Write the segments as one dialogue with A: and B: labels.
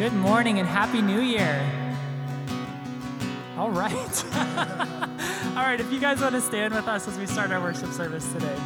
A: Good morning and Happy New Year. All right. All right, if you guys want to stand with us as we start our worship service today.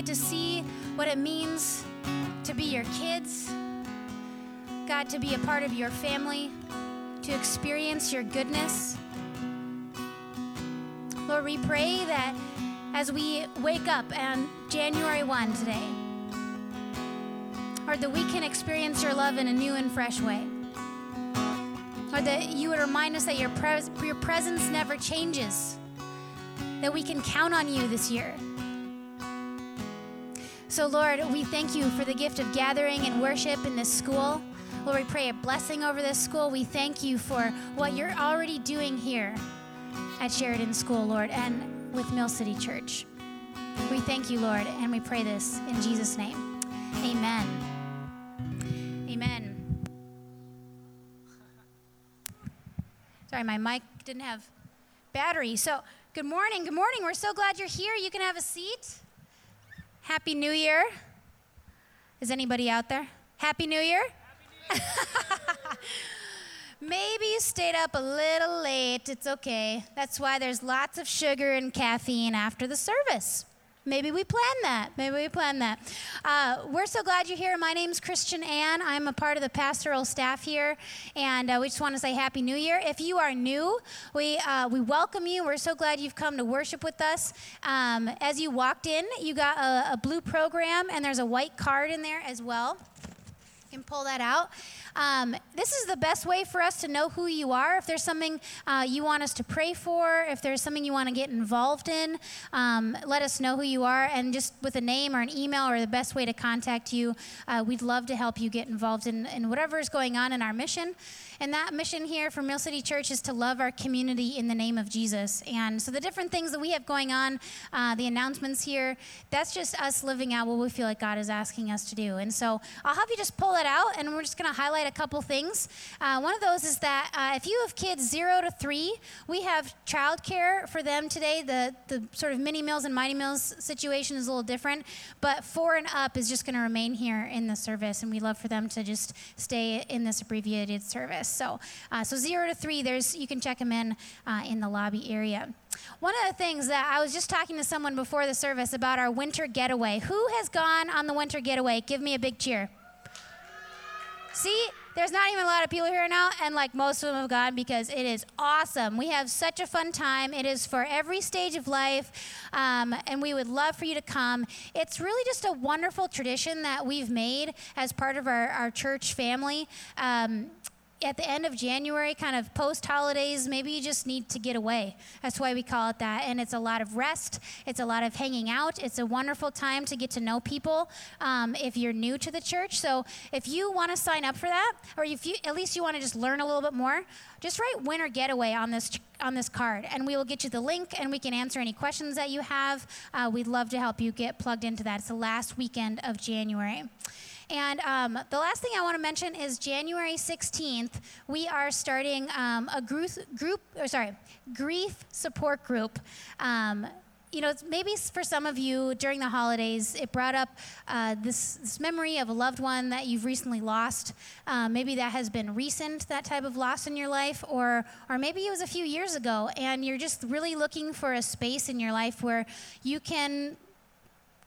B: get to see what it means to be your kids, God, to be a part of your family, to experience your goodness. Lord, we pray that as we wake up on January 1 today, Lord, that we can experience your love in a new and fresh way. Lord, that you would remind us that your, pres- your presence never changes, that we can count on you this year. So, Lord, we thank you for the gift of gathering and worship in this school. Lord, we pray a blessing over this school. We thank you for what you're already doing here at Sheridan School, Lord, and with Mill City Church. We thank you, Lord, and we pray this in Jesus' name. Amen. Amen. Sorry, my mic didn't have battery. So, good morning. Good morning. We're so glad you're here. You can have a seat. Happy New Year. Is anybody out there? Happy New Year? Maybe you stayed up a little late. It's okay. That's why there's lots of sugar and caffeine after the service. Maybe we plan that. Maybe we plan that. Uh, we're so glad you're here. My name's Christian Ann. I'm a part of the pastoral staff here, and uh, we just want to say Happy New Year. If you are new, we uh, we welcome you. We're so glad you've come to worship with us. Um, as you walked in, you got a, a blue program, and there's a white card in there as well. You can pull that out. Um, this is the best way for us to know who you are. If there's something uh, you want us to pray for, if there's something you want to get involved in, um, let us know who you are. And just with a name or an email or the best way to contact you, uh, we'd love to help you get involved in, in whatever is going on in our mission. And that mission here for Mill City Church is to love our community in the name of Jesus. And so the different things that we have going on, uh, the announcements here, that's just us living out what we feel like God is asking us to do. And so I'll have you just pull it out, and we're just going to highlight a couple things. Uh, one of those is that uh, if you have kids zero to three, we have childcare for them today. The the sort of mini meals and mighty meals situation is a little different, but four and up is just going to remain here in the service, and we love for them to just stay in this abbreviated service. So, uh, so zero to three, there's you can check them in uh, in the lobby area. One of the things that I was just talking to someone before the service about our winter getaway. Who has gone on the winter getaway? Give me a big cheer. See, there's not even a lot of people here now, and like most of them have gone because it is awesome. We have such a fun time. It is for every stage of life, um, and we would love for you to come. It's really just a wonderful tradition that we've made as part of our, our church family. Um, at the end of January, kind of post holidays, maybe you just need to get away. That's why we call it that. And it's a lot of rest, it's a lot of hanging out. It's a wonderful time to get to know people um, if you're new to the church. So if you want to sign up for that, or if you at least you want to just learn a little bit more, just write winter getaway on this on this card and we will get you the link and we can answer any questions that you have uh, we'd love to help you get plugged into that it's the last weekend of january and um, the last thing I want to mention is January 16th, we are starting um, a group, group, or sorry, grief support group. Um, you know, maybe for some of you during the holidays, it brought up uh, this, this, memory of a loved one that you've recently lost. Uh, maybe that has been recent, that type of loss in your life, or, or maybe it was a few years ago, and you're just really looking for a space in your life where you can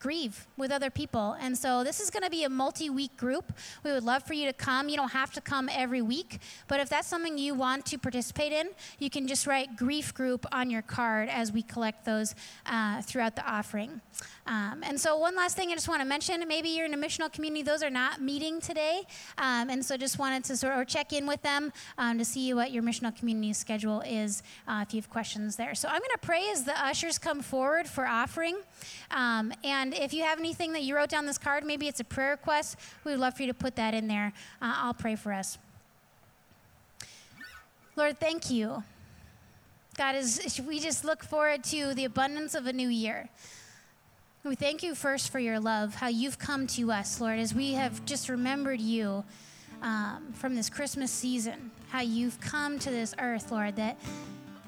B: grieve with other people. And so this is going to be a multi week group. We would love for you to come. You don't have to come every week, but if that's something you want to participate in, you can just write grief group on your card as we collect those uh, throughout the offering. Um, and so, one last thing I just want to mention maybe you're in a missional community, those are not meeting today. Um, and so, just wanted to sort of check in with them um, to see what your missional community schedule is uh, if you have questions there. So, I'm going to pray as the ushers come forward for offering. Um, and if you have anything that you wrote down this card, maybe it's a prayer request, we would love for you to put that in there. Uh, I'll pray for us. Lord, thank you. God, is, we just look forward to the abundance of a new year. We thank you first for your love, how you've come to us, Lord, as we have just remembered you um, from this Christmas season, how you've come to this earth, Lord, that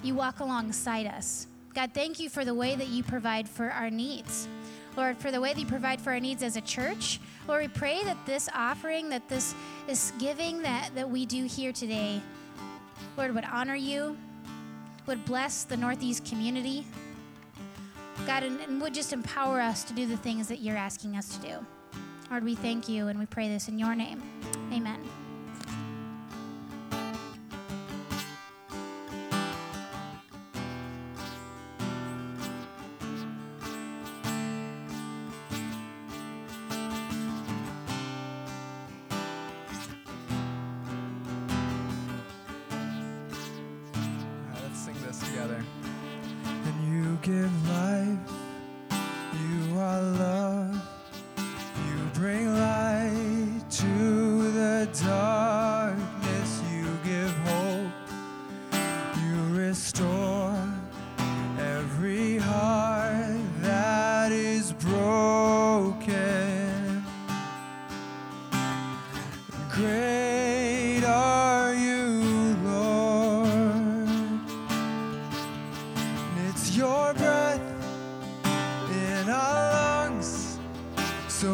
B: you walk alongside us. God, thank you for the way that you provide for our needs. Lord, for the way that you provide for our needs as a church. Lord, we pray that this offering, that this, this giving that, that we do here today, Lord, would honor you, would bless the Northeast community. God, and, and would just empower us to do the things that you're asking us to do. Lord, we thank you and we pray this in your name. Amen.
C: so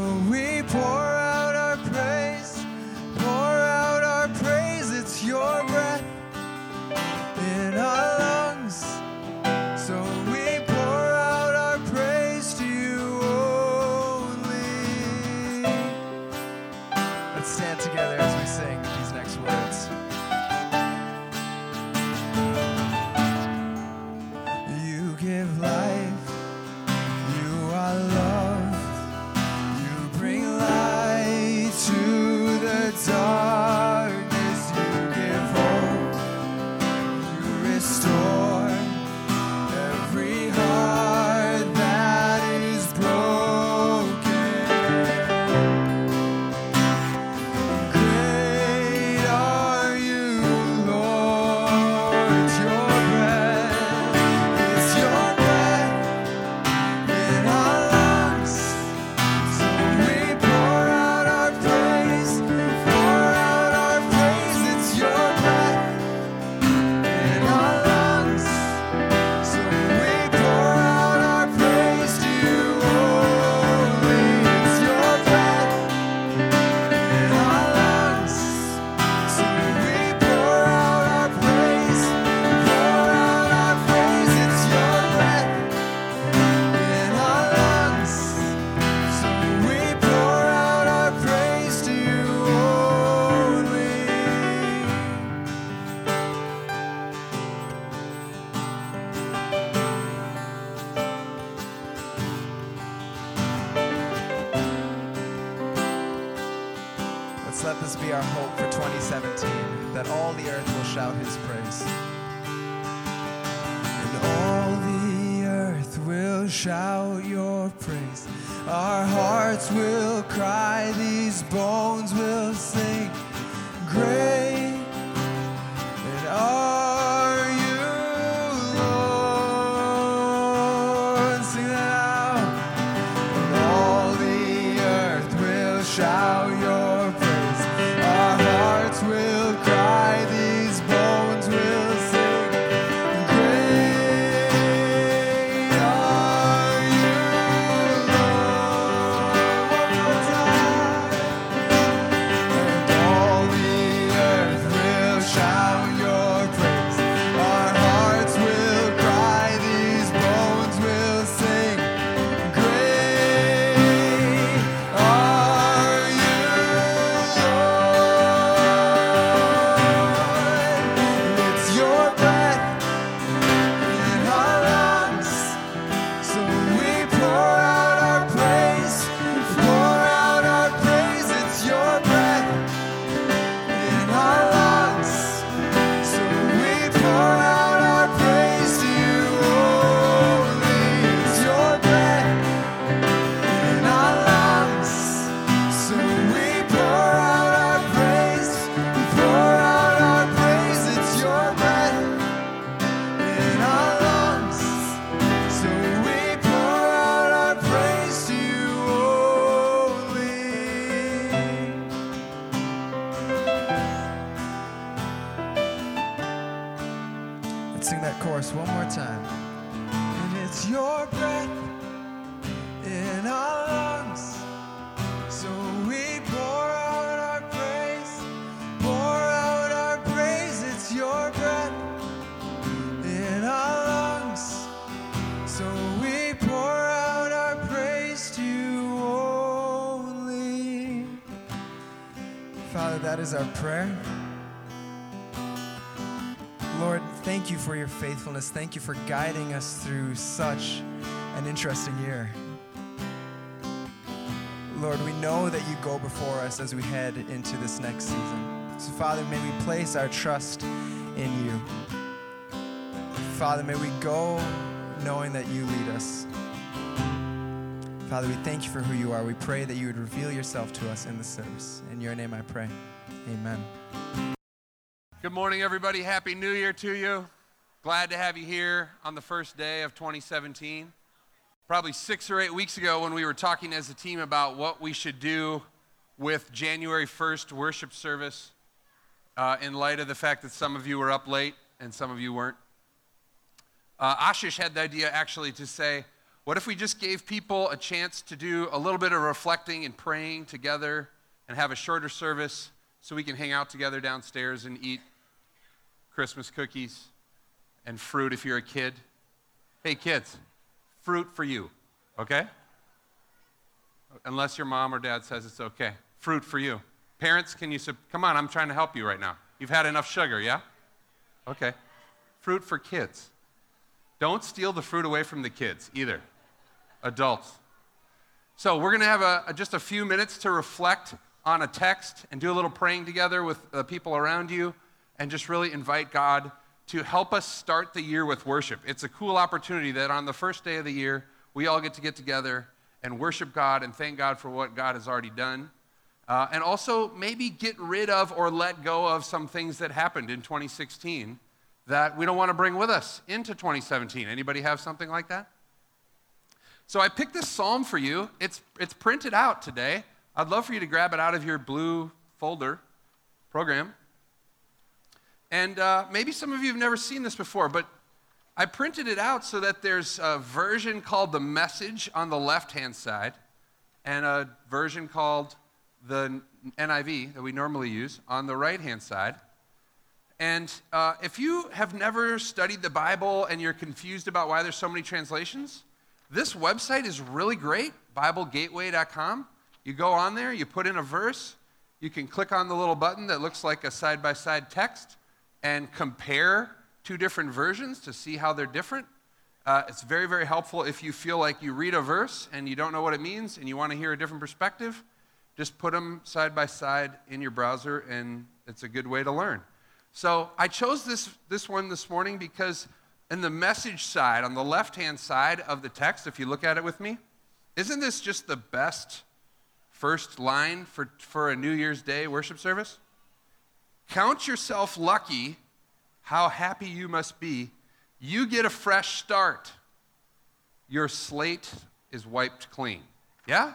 C: is our prayer. Lord, thank you for your faithfulness. Thank you for guiding us through such an interesting year. Lord, we know that you go before us as we head into this next season. So, Father, may we place our trust in you. Father, may we go knowing that you lead us. Father, we thank you for who you are. We pray that you would reveal yourself to us in the service. In your name I pray. Amen.
D: Good morning, everybody. Happy New Year to you. Glad to have you here on the first day of 2017. Probably six or eight weeks ago, when we were talking as a team about what we should do with January 1st worship service, uh, in light of the fact that some of you were up late and some of you weren't, uh, Ashish had the idea actually to say, what if we just gave people a chance to do a little bit of reflecting and praying together and have a shorter service? So we can hang out together downstairs and eat Christmas cookies and fruit if you're a kid? Hey, kids, fruit for you, okay? Unless your mom or dad says it's okay. Fruit for you. Parents, can you, sub- come on, I'm trying to help you right now. You've had enough sugar, yeah? Okay. Fruit for kids. Don't steal the fruit away from the kids either. Adults. So we're going to have a, just a few minutes to reflect on a text and do a little praying together with the people around you and just really invite God to help us start the year with worship. It's a cool opportunity that on the first day of the year, we all get to get together and worship God and thank God for what God has already done. Uh, and also maybe get rid of or let go of some things that happened in 2016 that we don't want to bring with us into 2017. Anybody have something like that? So I picked this psalm for you. It's, it's printed out today. I'd love for you to grab it out of your blue folder program. And uh, maybe some of you have never seen this before, but I printed it out so that there's a version called the Message on the left hand side and a version called the NIV that we normally use on the right hand side. And uh, if you have never studied the Bible and you're confused about why there's so many translations, this website is really great, BibleGateway.com. You go on there, you put in a verse, you can click on the little button that looks like a side by side text and compare two different versions to see how they're different. Uh, it's very, very helpful if you feel like you read a verse and you don't know what it means and you want to hear a different perspective. Just put them side by side in your browser, and it's a good way to learn. So I chose this, this one this morning because in the message side, on the left hand side of the text, if you look at it with me, isn't this just the best first line for, for a New Year's Day worship service? Count yourself lucky, how happy you must be. You get a fresh start. Your slate is wiped clean. Yeah?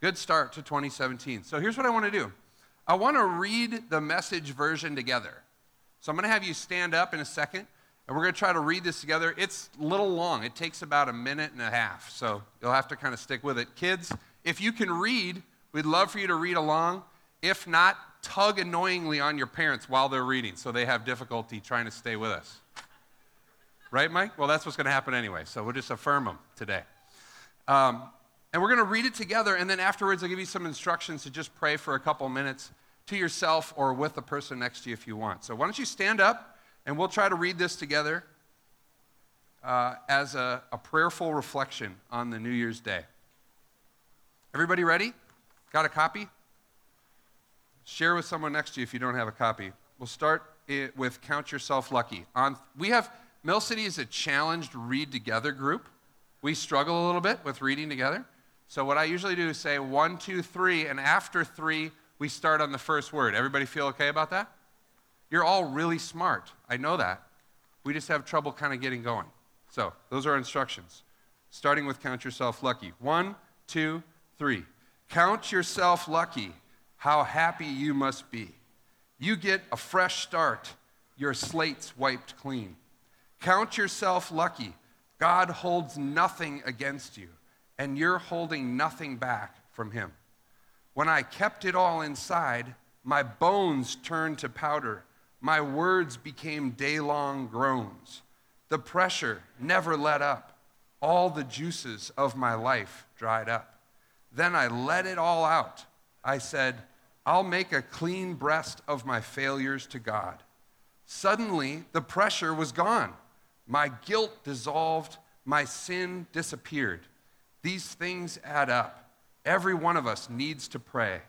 D: Good start to 2017. So here's what I want to do I want to read the message version together. So I'm going to have you stand up in a second, and we're going to try to read this together. It's a little long, it takes about a minute and a half. So you'll have to kind of stick with it. Kids, if you can read, we'd love for you to read along. If not, tug annoyingly on your parents while they're reading so they have difficulty trying to stay with us. Right, Mike? Well, that's what's going to happen anyway, so we'll just affirm them today. Um, and we're going to read it together, and then afterwards, I'll give you some instructions to just pray for a couple minutes to yourself or with the person next to you if you want. So, why don't you stand up, and we'll try to read this together uh, as a, a prayerful reflection on the New Year's Day. Everybody ready? Got a copy? Share with someone next to you if you don't have a copy. We'll start it with Count Yourself Lucky. On, we have, Mill City is a challenged read together group. We struggle a little bit with reading together. So, what I usually do is say one, two, three, and after three, we start on the first word. Everybody feel okay about that? You're all really smart. I know that. We just have trouble kind of getting going. So, those are instructions. Starting with Count Yourself Lucky. One, two, three. Count yourself lucky. How happy you must be. You get a fresh start. Your slate's wiped clean. Count yourself lucky. God holds nothing against you, and you're holding nothing back from Him. When I kept it all inside, my bones turned to powder. My words became day long groans. The pressure never let up. All the juices of my life dried up. Then I let it all out. I said, I'll make a clean breast of my failures to God. Suddenly, the pressure was gone. My guilt dissolved. My sin disappeared. These things add up. Every one of us needs to pray.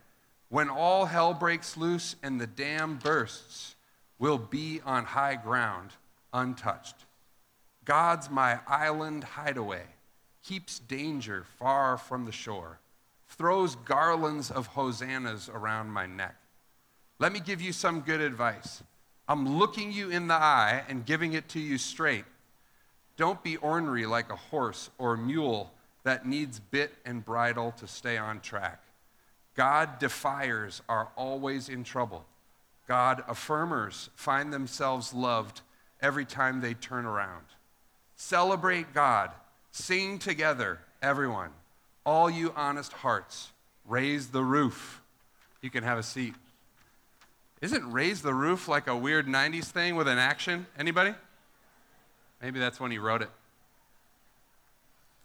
D: When all hell breaks loose and the dam bursts, we'll be on high ground, untouched. God's my island hideaway, keeps danger far from the shore, throws garlands of hosannas around my neck. Let me give you some good advice. I'm looking you in the eye and giving it to you straight. Don't be ornery like a horse or mule that needs bit and bridle to stay on track. God defiers are always in trouble. God affirmers find themselves loved every time they turn around. Celebrate God. Sing together, everyone. All you honest hearts, raise the roof. You can have a seat. Isn't raise the roof like a weird 90s thing with an action? Anybody? Maybe that's when he wrote it.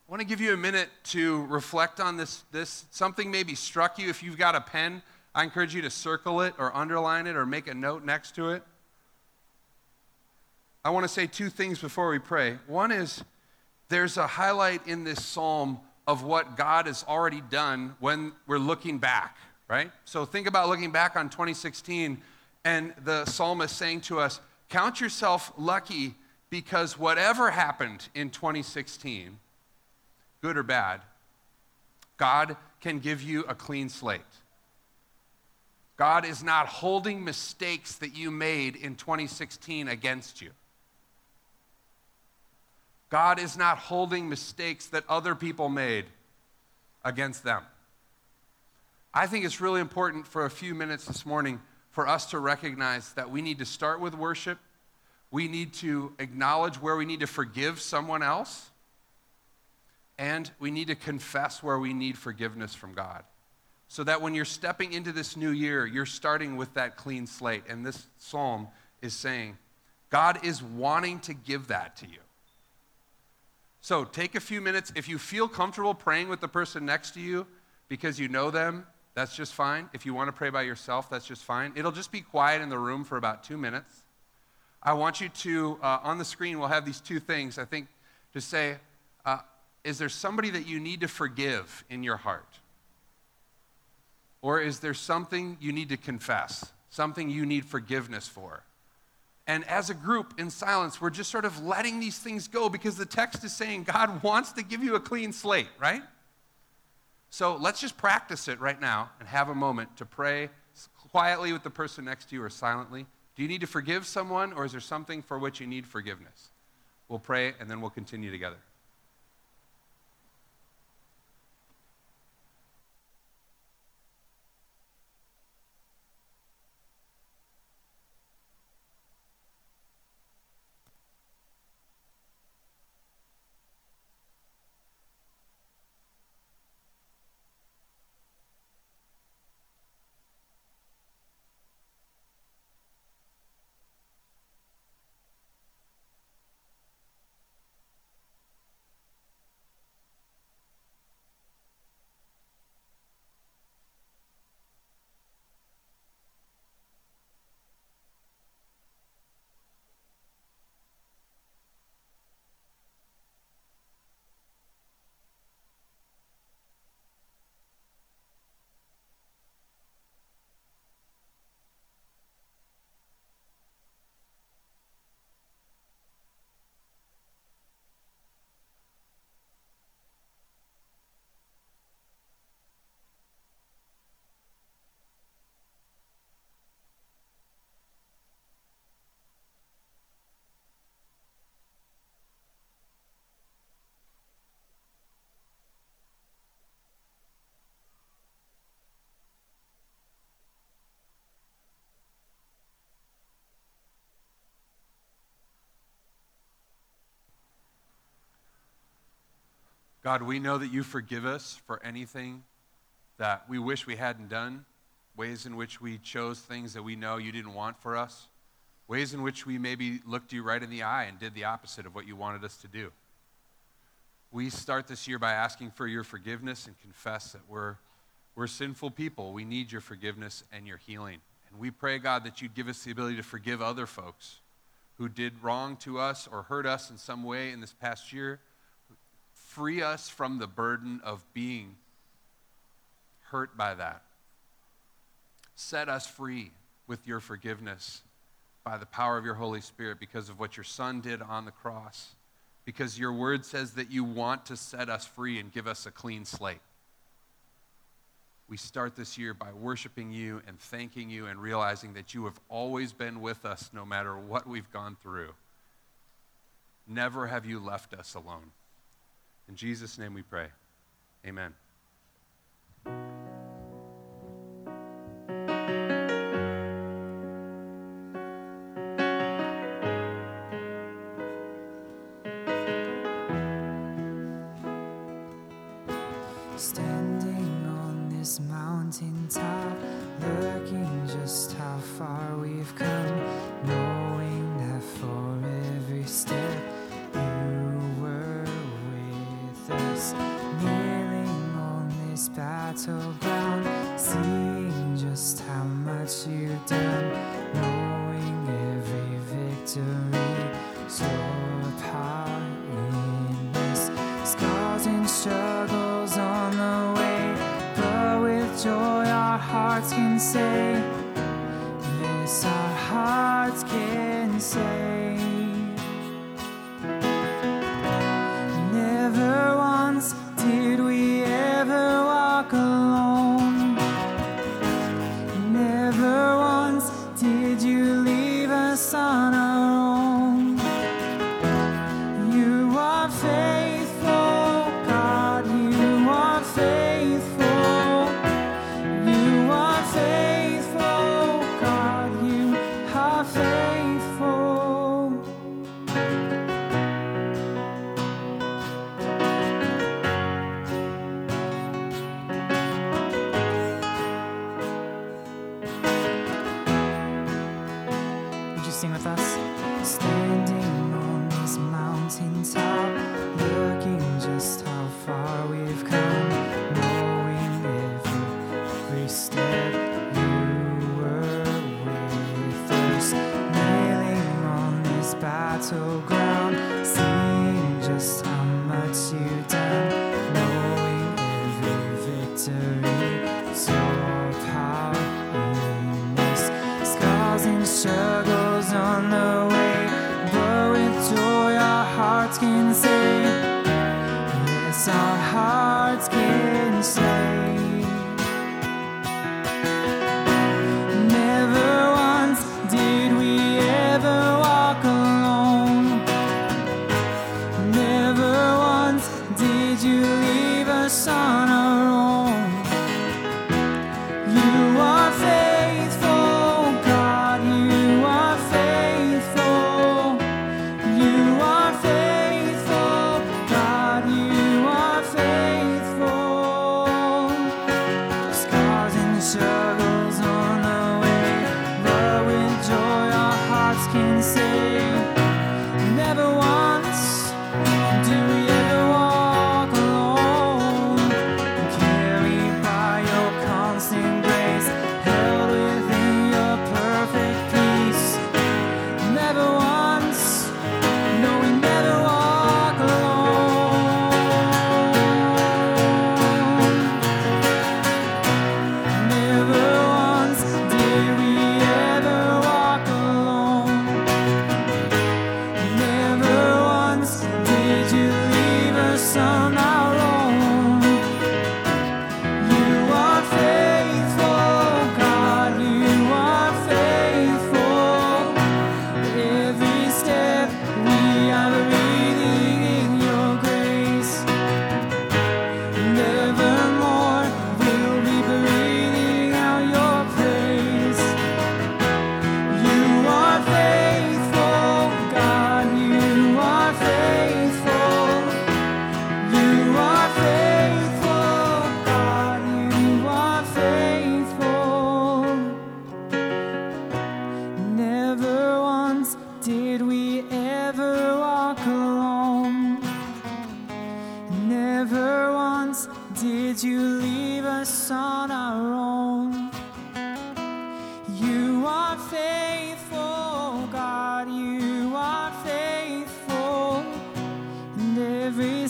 D: I want to give you a minute to reflect on this, this. Something maybe struck you. If you've got a pen, I encourage you to circle it or underline it or make a note next to it. I want to say two things before we pray. One is there's a highlight in this psalm of what God has already done when we're looking back, right? So think about looking back on 2016 and the psalmist saying to us, Count yourself lucky because whatever happened in 2016, good or bad, God can give you a clean slate. God is not holding mistakes that you made in 2016 against you. God is not holding mistakes that other people made against them. I think it's really important for a few minutes this morning for us to recognize that we need to start with worship. We need to acknowledge where we need to forgive someone else. And we need to confess where we need forgiveness from God. So that when you're stepping into this new year, you're starting with that clean slate. And this psalm is saying, God is wanting to give that to you. So take a few minutes. If you feel comfortable praying with the person next to you because you know them, that's just fine. If you want to pray by yourself, that's just fine. It'll just be quiet in the room for about two minutes. I want you to, uh, on the screen, we'll have these two things. I think to say, uh, is there somebody that you need to forgive in your heart? Or is there something you need to confess, something you need forgiveness for? And as a group in silence, we're just sort of letting these things go because the text is saying God wants to give you a clean slate, right? So let's just practice it right now and have a moment to pray quietly with the person next to you or silently. Do you need to forgive someone or is there something for which you need forgiveness? We'll pray and then we'll continue together. God, we know that you forgive us for anything that we wish we hadn't done, ways in which we chose things that we know you didn't want for us, ways in which we maybe looked you right in the eye and did the opposite of what you wanted us to do. We start this year by asking for your forgiveness and confess that we're, we're sinful people. We need your forgiveness and your healing. And we pray, God, that you'd give us the ability to forgive other folks who did wrong to us or hurt us in some way in this past year Free us from the burden of being hurt by that. Set us free with your forgiveness by the power of your Holy Spirit because of what your Son did on the cross. Because your word says that you want to set us free and give us a clean slate. We start this year by worshiping you and thanking you and realizing that you have always been with us no matter what we've gone through. Never have you left us alone. In Jesus' name we pray. Amen.
A: Standing on this mountaintop, looking just how far we've come.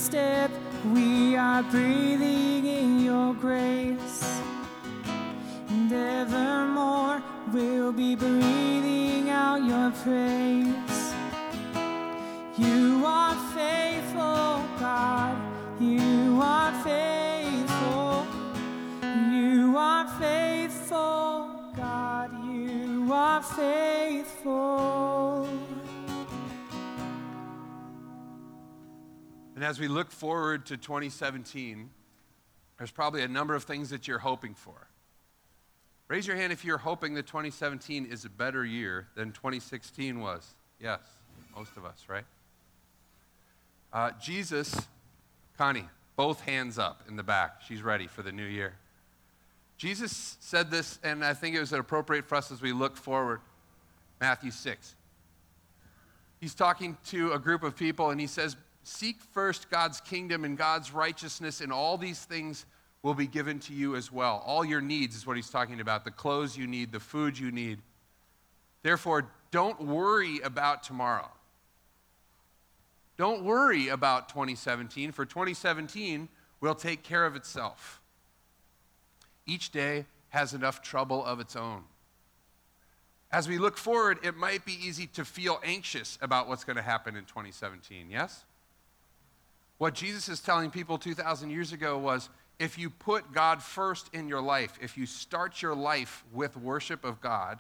A: step, we are breathing in your grace. And evermore, we'll be breathing out your praise. You are faithful, God. You are faithful. You are faithful, God. You are faithful.
D: And as we look forward to 2017, there's probably a number of things that you're hoping for. Raise your hand if you're hoping that 2017 is a better year than 2016 was. Yes, most of us, right? Uh, Jesus, Connie, both hands up in the back. She's ready for the new year. Jesus said this, and I think it was appropriate for us as we look forward. Matthew 6. He's talking to a group of people, and he says, Seek first God's kingdom and God's righteousness, and all these things will be given to you as well. All your needs is what he's talking about the clothes you need, the food you need. Therefore, don't worry about tomorrow. Don't worry about 2017, for 2017 will take care of itself. Each day has enough trouble of its own. As we look forward, it might be easy to feel anxious about what's going to happen in 2017, yes? What Jesus is telling people 2,000 years ago was if you put God first in your life, if you start your life with worship of God,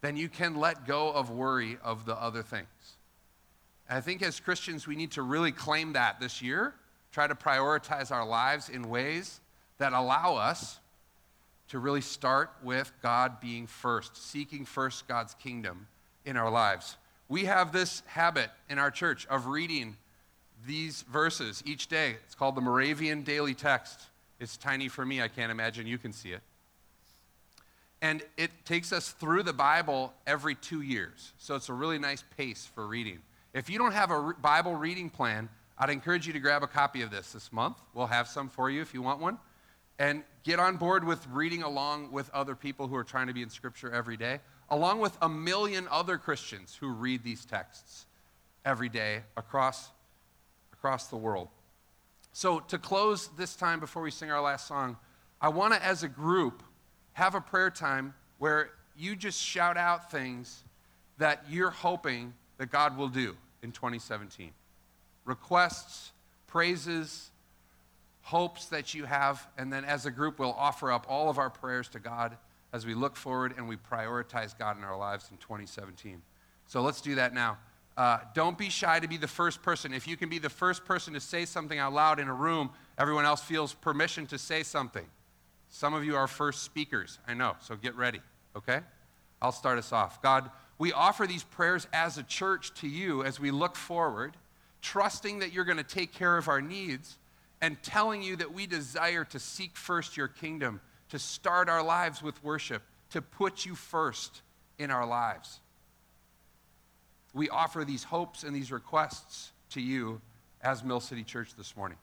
D: then you can let go of worry of the other things. And I think as Christians, we need to really claim that this year, try to prioritize our lives in ways that allow us to really start with God being first, seeking first God's kingdom in our lives. We have this habit in our church of reading these verses each day. It's called the Moravian Daily Text. It's tiny for me, I can't imagine you can see it. And it takes us through the Bible every two years. So it's a really nice pace for reading. If you don't have a Bible reading plan, I'd encourage you to grab a copy of this this month. We'll have some for you if you want one and get on board with reading along with other people who are trying to be in Scripture every day, along with a million other Christians who read these texts every day across, across the world. So, to close this time before we sing our last song, I want to, as a group, have a prayer time where you just shout out things that you're hoping that God will do in 2017. Requests, praises, hopes that you have, and then as a group, we'll offer up all of our prayers to God as we look forward and we prioritize God in our lives in 2017. So let's do that now. Uh, don't be shy to be the first person. If you can be the first person to say something out loud in a room, everyone else feels permission to say something. Some of you are first speakers, I know, so get ready, okay? I'll start us off. God, we offer these prayers as a church to you as we look forward, trusting that you're going to take care of our needs and telling you that we desire to seek first your kingdom, to start our lives with worship, to put you first in our lives. We offer these hopes and these requests to you as Mill City Church this morning.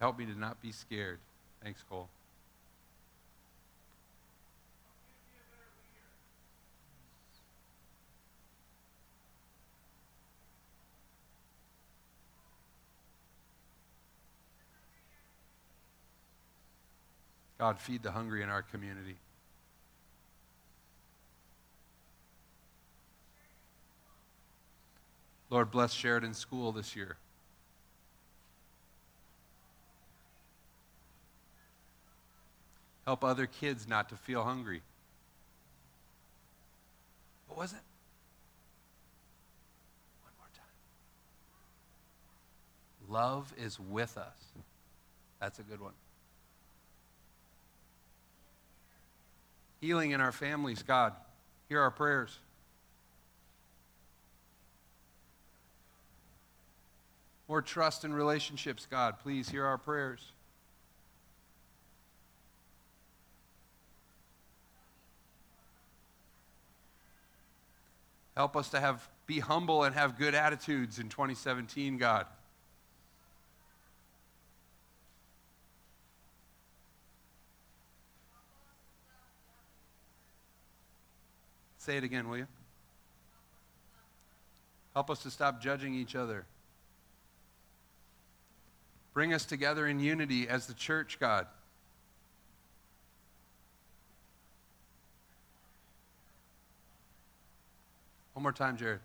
D: Help me to not be scared. Thanks, Cole. God, feed the hungry in our community. Lord, bless Sheridan School this year. Help other kids not to feel hungry. What was it? One more time. Love is with us. That's a good one. Healing in our families, God. Hear our prayers. More trust in relationships, God. Please hear our prayers. Help us to have be humble and have good attitudes in 2017, God. Say it again, will you? Help us to stop judging each other. Bring us together in unity as the church, God. One more time, Jared.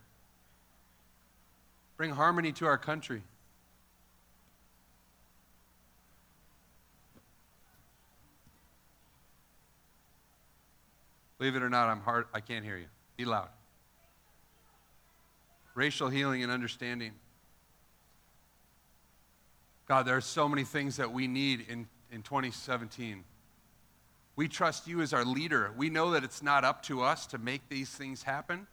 D: Bring harmony to our country. Believe it or not, I'm hard. I can't hear you. Be loud. Racial healing and understanding.
C: God, there are so many things that we need in, in 2017. We trust you as our leader. We know that it's not up to us to make these things happen,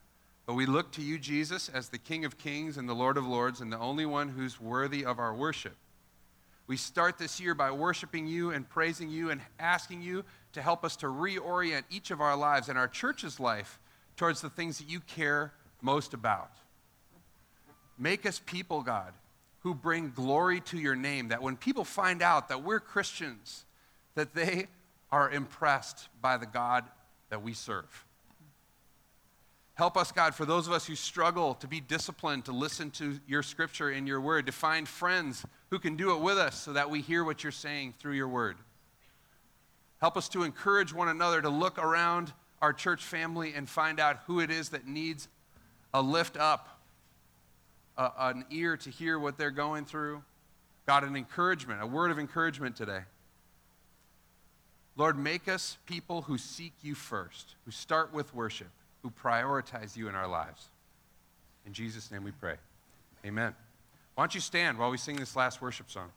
C: but we look to you, Jesus, as the King of Kings and the Lord of Lords and the only one who's worthy of our worship. We start this year by worshiping you and praising you and asking you to help us to reorient each of our lives and our church's life towards the things that you care most about. Make us people, God, who bring glory to your name, that when people find out that we're Christians, that they are impressed by the God that we serve. Help us, God, for those of us who struggle to be disciplined, to listen to your scripture and your word, to find friends who can do it with us so that we hear what you're saying through your word. Help us to encourage one another to look around our church family and find out who it is that needs a lift up, a, an ear to hear what they're going through. God, an encouragement, a word of encouragement today. Lord, make us people who seek you first, who start with worship, who prioritize you in our lives. In Jesus' name we pray. Amen. Why don't you stand while we sing this last worship song?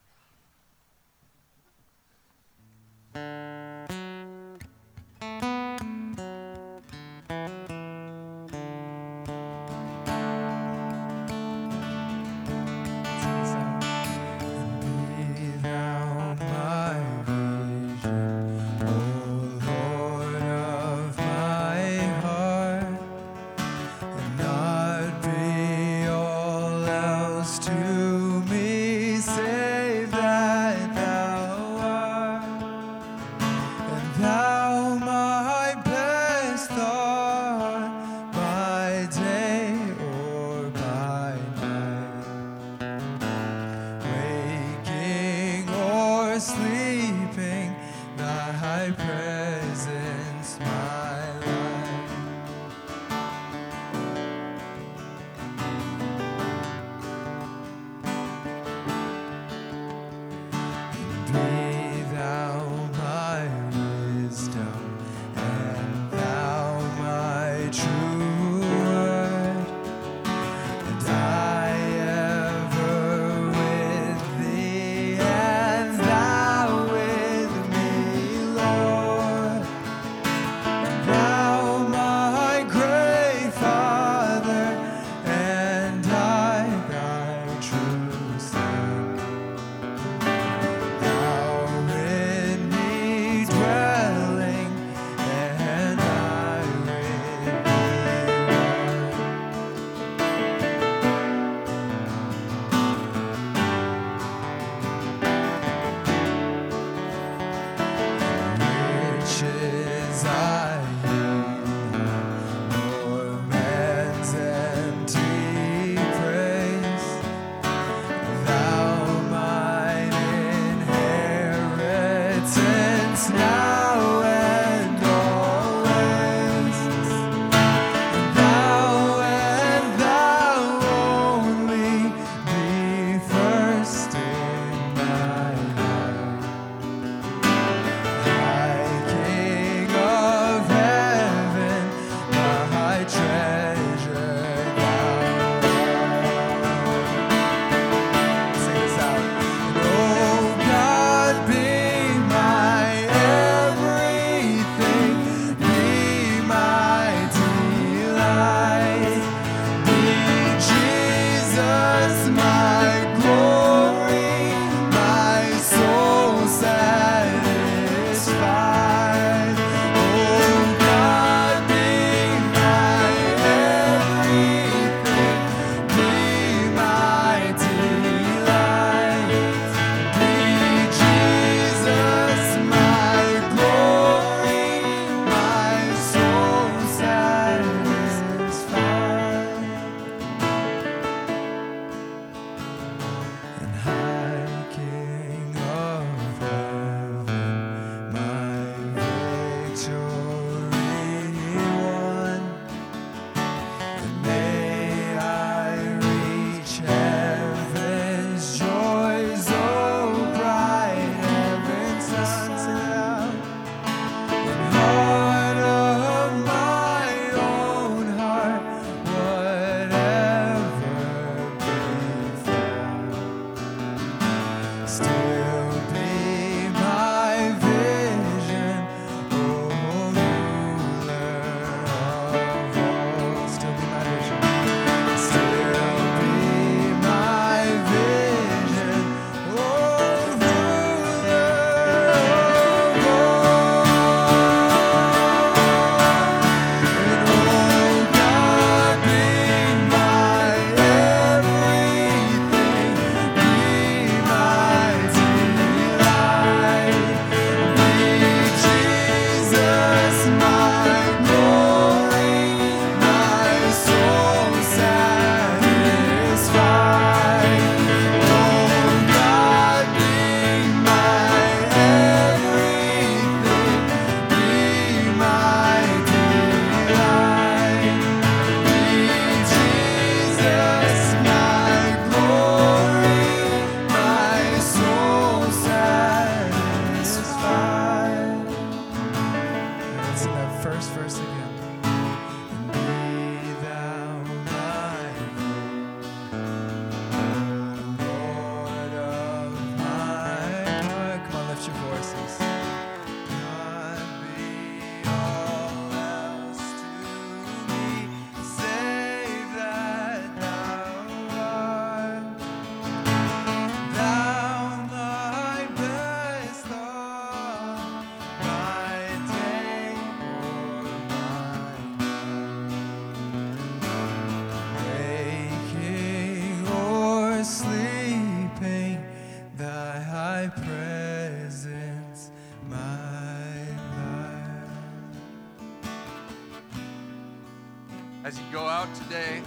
D: Today,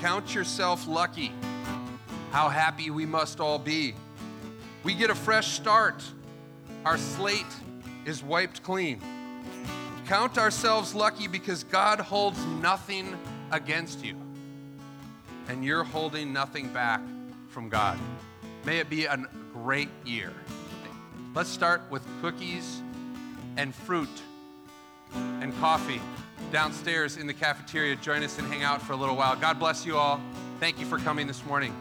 D: count yourself lucky. How happy we must all be. We get a fresh start. Our slate is wiped clean. Count ourselves lucky because God holds nothing against you. And you're holding nothing back from God. May it be a great year. Let's start with cookies and fruit and coffee downstairs in the cafeteria. Join us and hang out for a little while. God bless you all. Thank you for coming this morning.